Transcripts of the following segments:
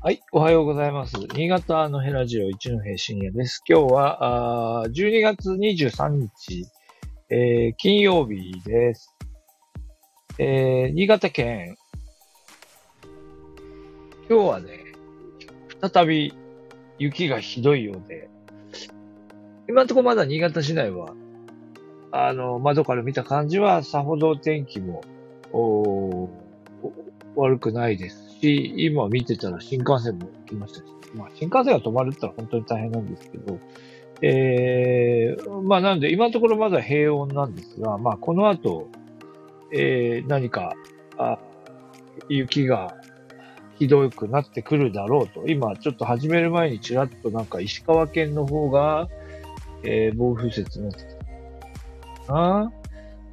はい、おはようございます。新潟のヘラジオ一の平深夜です。今日は、あ12月23日、えー、金曜日です。えー、新潟県、今日はね、再び雪がひどいようで、今のところまだ新潟市内は、あの、窓から見た感じはさほど天気も、お悪くないですし、今見てたら新幹線も来ましたし、まあ新幹線が止まるってのは本当に大変なんですけど、えー、まあなんで今のところまだ平穏なんですが、まあこの後、えー、何か、あ雪がひどくなってくるだろうと。今ちょっと始める前にちらっとなんか石川県の方が、えー、暴風雪になってきた。あ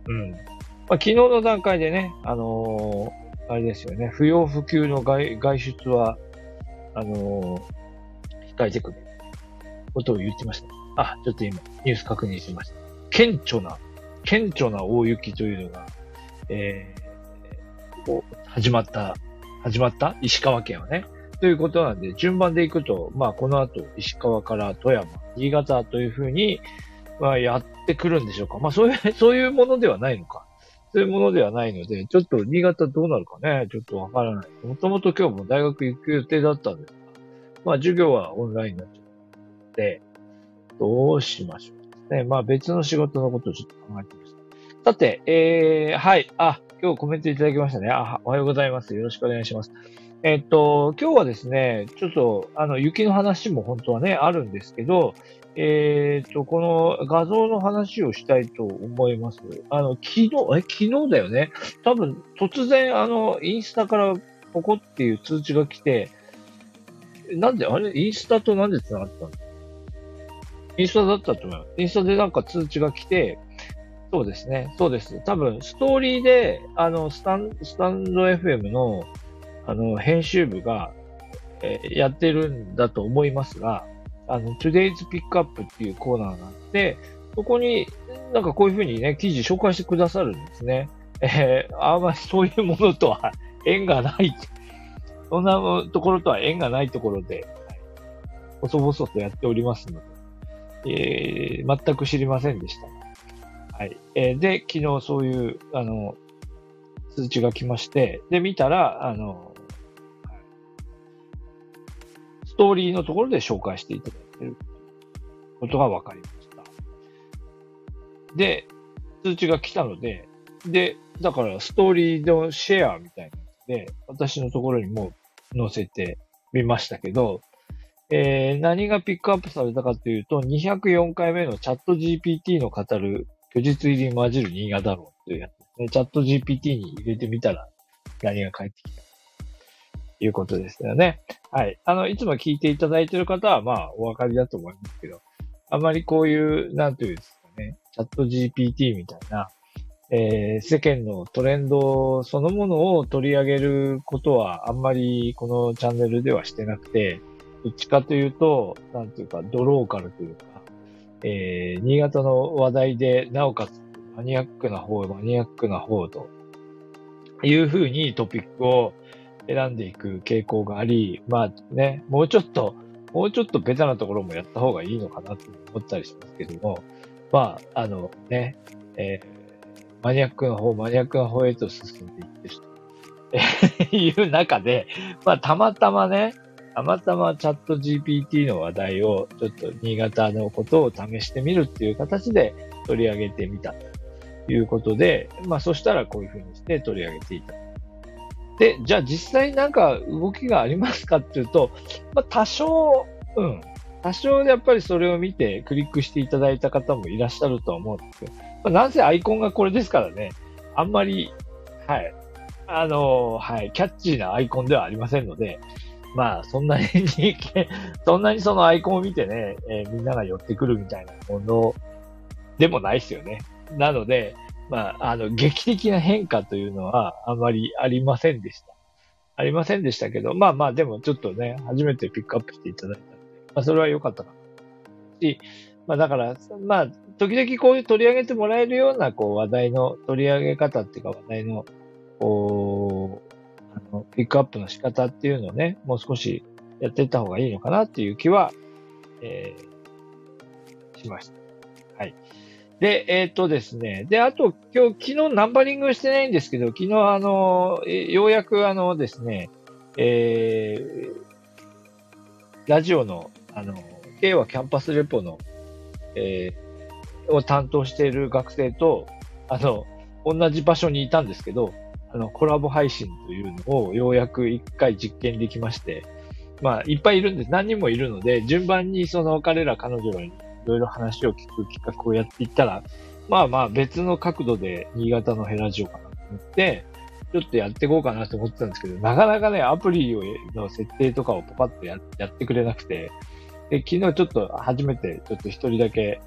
うん。まあ、昨日の段階でね、あのーあれですよね、不要不急の外外出は、あのー、控えてくれ、ことを言ってました。あ、ちょっと今、ニュース確認しました。顕著な、顕著な大雪というのが、えー、始まった、始まった？石川県はね。ということなんで、順番でいくと、まあ、この後、石川から富山、新潟というふうに、まあ、やってくるんでしょうか。まあ、そういう、そういうものではないのか。そういうものではないので、ちょっと新潟どうなるかね、ちょっとわからない。もともと今日も大学行く予定だったんですが、まあ授業はオンラインになっちゃって、どうしましょうね。まあ別の仕事のことをちょっと考えてました。さて、えー、はい。あ、今日コメントいただきましたね。あ、おはようございます。よろしくお願いします。えっと、今日はですね、ちょっと、あの、雪の話も本当はね、あるんですけど、えっ、と、この画像の話をしたいと思います。あの、昨日、え、昨日だよね？多分、突然、あの、インスタからポコっていう通知が来て、なんで、あれ？インスタとなんで繋がったの？インスタだったと思う。インスタでなんか通知が来て、そうですね。そうです。多分、ストーリーで、あの、スタン、スタンド FM の、あの、編集部が、えー、やってるんだと思いますが、あの、Today's Pickup っていうコーナーがあって、そこになんかこういうふうにね、記事紹介してくださるんですね。えー、あんまりそういうものとは 縁がない。そんなところとは縁がないところで、細々とやっておりますので、えー、全く知りませんでした。はい。えー、で、昨日そういう、あの、通知が来まして、で、見たら、あの、ストーリーのところで紹介していただいていることが分かりました。で、通知が来たので、で、だからストーリーのシェアみたいなので、私のところにも載せてみましたけど、えー、何がピックアップされたかというと、204回目のチャット GPT の語る虚実入り混じる新潟論というやつですね。チャット GPT に入れてみたら何が返ってきたいうことですよね。はい。あの、いつも聞いていただいている方は、まあ、お分かりだと思いますけど、あまりこういう、なんていうんですかね、チャット GPT みたいな、えー、世間のトレンドそのものを取り上げることはあんまりこのチャンネルではしてなくて、どっちかというと、なんていうか、ドローカルというか、えー、新潟の話題で、なおかつマニアックな方、マニアックな方というふうにトピックを選んでいく傾向があり、まあね、もうちょっと、もうちょっとベタなところもやった方がいいのかなと思ったりしますけども、まあ、あのね、えー、マニアックな方、マニアックな方へと進んでいってると いう中で、まあ、たまたまね、たまたまチャット GPT の話題を、ちょっと新潟のことを試してみるっていう形で取り上げてみたということで、まあ、そしたらこういうふうにして取り上げていた。で、じゃあ実際なんか動きがありますかっていうと、まあ、多少、うん。多少やっぱりそれを見てクリックしていただいた方もいらっしゃると思うんですけど、まあ、なんせアイコンがこれですからね、あんまり、はい、あのはい、キャッチーなアイコンではありませんので、まあ、そんなに そんなにそのアイコンを見てね、えー、みんなが寄ってくるみたいなものでもないですよね。なので、まあ、あの、劇的な変化というのはあまりありませんでした。ありませんでしたけど、まあまあ、でもちょっとね、初めてピックアップしていただいたので、まあ、それは良かったかな。し、まあだから、まあ、時々こういう取り上げてもらえるような、こう、話題の取り上げ方っていうか、話題の、こう、あの、ピックアップの仕方っていうのをね、もう少しやっていった方がいいのかなっていう気は、えー、しました。はい。で、えっ、ー、とですね。で、あと、今日、昨日ナンバリングしてないんですけど、昨日あの、ようやくあのですね、えー、ラジオの、あの、K はキャンパスレポの、えー、を担当している学生と、あの、同じ場所にいたんですけど、あの、コラボ配信というのをようやく一回実験できまして、まあ、いっぱいいるんです。何人もいるので、順番にその彼ら彼女らにいろいろ話を聞く企画をやっていったら、まあまあ別の角度で新潟のヘラジオかなと思って、ちょっとやっていこうかなと思ってたんですけど、なかなかね、アプリの設定とかをパパッとややってくれなくて、で、昨日ちょっと初めてちょっと一人だけ、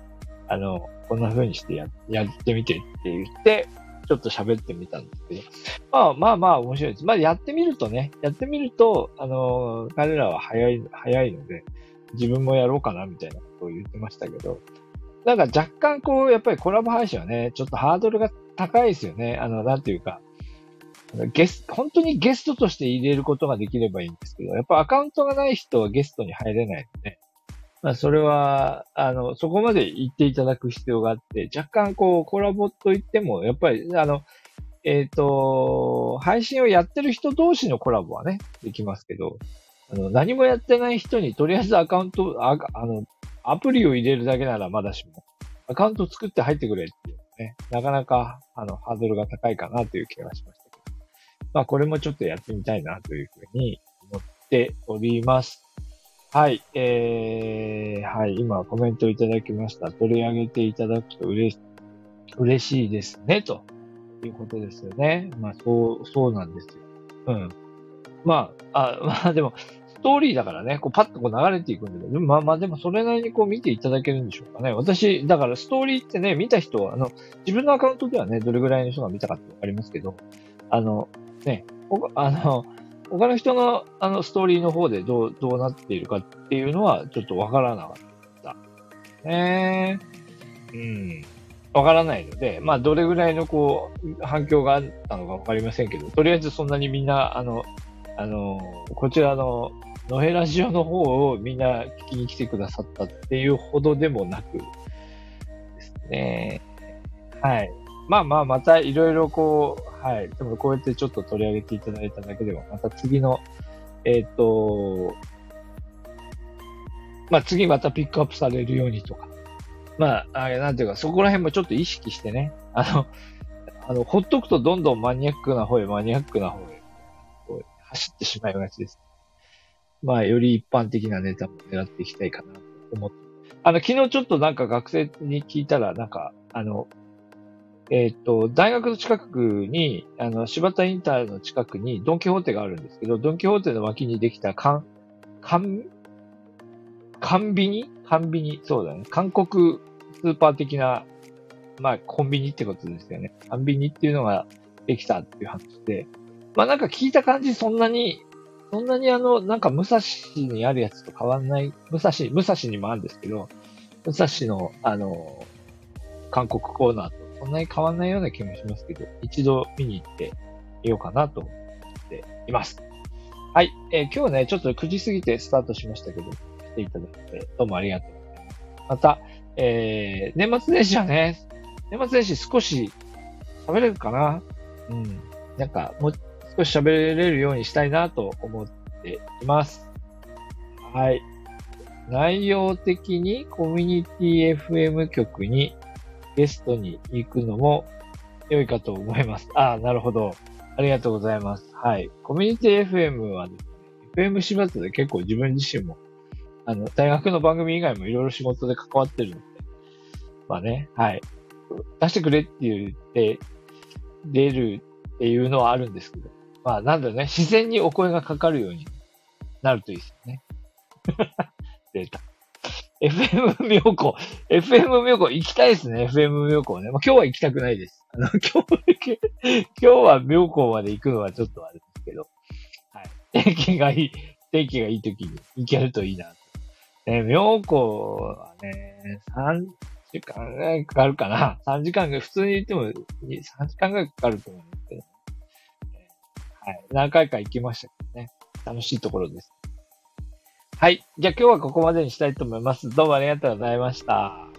あの、こんな風にしてややってみてって言って、ちょっと喋ってみたんですけど、まあまあまあ面白いです。まあやってみるとね、やってみると、あの、彼らは早い、早いので、自分もやろうかなみたいなことを言ってましたけど、なんか若干こう、やっぱりコラボ配信はね、ちょっとハードルが高いですよね。あの、なんていうか、ゲスト、本当にゲストとして入れることができればいいんですけど、やっぱアカウントがない人はゲストに入れないので、まあ、それは、あの、そこまで言っていただく必要があって、若干こう、コラボといっても、やっぱり、あの、えっ、ー、と、配信をやってる人同士のコラボはね、できますけど、あの、何もやってない人にとりあえずアカウント、ああの、アプリを入れるだけならまだしも、アカウント作って入ってくれっていうね、なかなか、あの、ハードルが高いかなという気がしましたけど、まあ、これもちょっとやってみたいなというふうに思っております。はい、えー、はい、今コメントいただきました。取り上げていただくと嬉し嬉しいですね、ということですよね。まあ、そう、そうなんですよ。うん。まあ、あ、まあでも、ストーリーだからね、こうパッとこう流れていくんだけど、まあまあでもそれなりにこう見ていただけるんでしょうかね。私、だからストーリーってね、見た人は、あの、自分のアカウントではね、どれぐらいの人が見たかってわかりますけど、あの、ね、あの、他の人のあのストーリーの方でどう、どうなっているかっていうのはちょっとわからなかった。ねえうん。わからないので、まあ、どれぐらいのこう、反響があったのかわかりませんけど、とりあえずそんなにみんな、あの、あの、こちらの、ノヘラジオの方をみんな聞きに来てくださったっていうほどでもなくですね。はい。まあまあ、またいろいろこう、はい。でもこうやってちょっと取り上げていただいただけでは、また次の、えっ、ー、と、まあ次またピックアップされるようにとか、まあ、あれなんていうか、そこら辺もちょっと意識してね、あの、あの、ほっとくとどんどんマニアックな方へマニアックな方へ、走ってしまいがちです。まあ、より一般的なネタも狙っていきたいかなと思って。あの、昨日ちょっとなんか学生に聞いたら、なんか、あの、えっ、ー、と、大学の近くに、あの、柴田インターの近くにドンキホーテがあるんですけど、ドンキホーテの脇にできた缶、缶、缶ビニ缶ビニ、そうだね。韓国スーパー的な、まあ、コンビニってことですよね。缶ビニっていうのができたっていう話で、まあなんか聞いた感じそんなに、そんなにあの、なんか武蔵にあるやつと変わんない、武蔵、武蔵にもあるんですけど、武蔵の、あの、韓国コーナーとそんなに変わんないような気もしますけど、一度見に行ってみようかなと思っています。はい。えー、今日ね、ちょっと9時過ぎてスタートしましたけど、来ていただいてどうもありがとうございます。また、えー、年末年始はね、年末年始少し喋れるかなうん。なんか、もう少し喋れるようにしたいなと思っています。はい。内容的にコミュニティ FM 局にゲストに行くのも良いかと思います。ああ、なるほど。ありがとうございます。はい。コミュニティ FM はね、FM 柴田で結構自分自身も、あの、大学の番組以外もいろいろ仕事で関わってるので、まあね、はい。出してくれって言って、出るっていうのはあるんですけど、まあなんだろうね、自然にお声がかかるようになるといいですよね。出た。FM 妙高。FM 妙高行きたいですね、FM 妙高ね。まあ、今日は行きたくないです。あの、今日、今日は妙高まで行くのはちょっとあれですけど。はい。天気がいい、天気がいい時に行けるといいなと。え、妙高はね、3時間ぐらいかかるかな。3時間が、普通に行っても3時間ぐらいかかると思う。はい。何回か行きましたけどね。楽しいところです。はい。じゃあ今日はここまでにしたいと思います。どうもありがとうございました。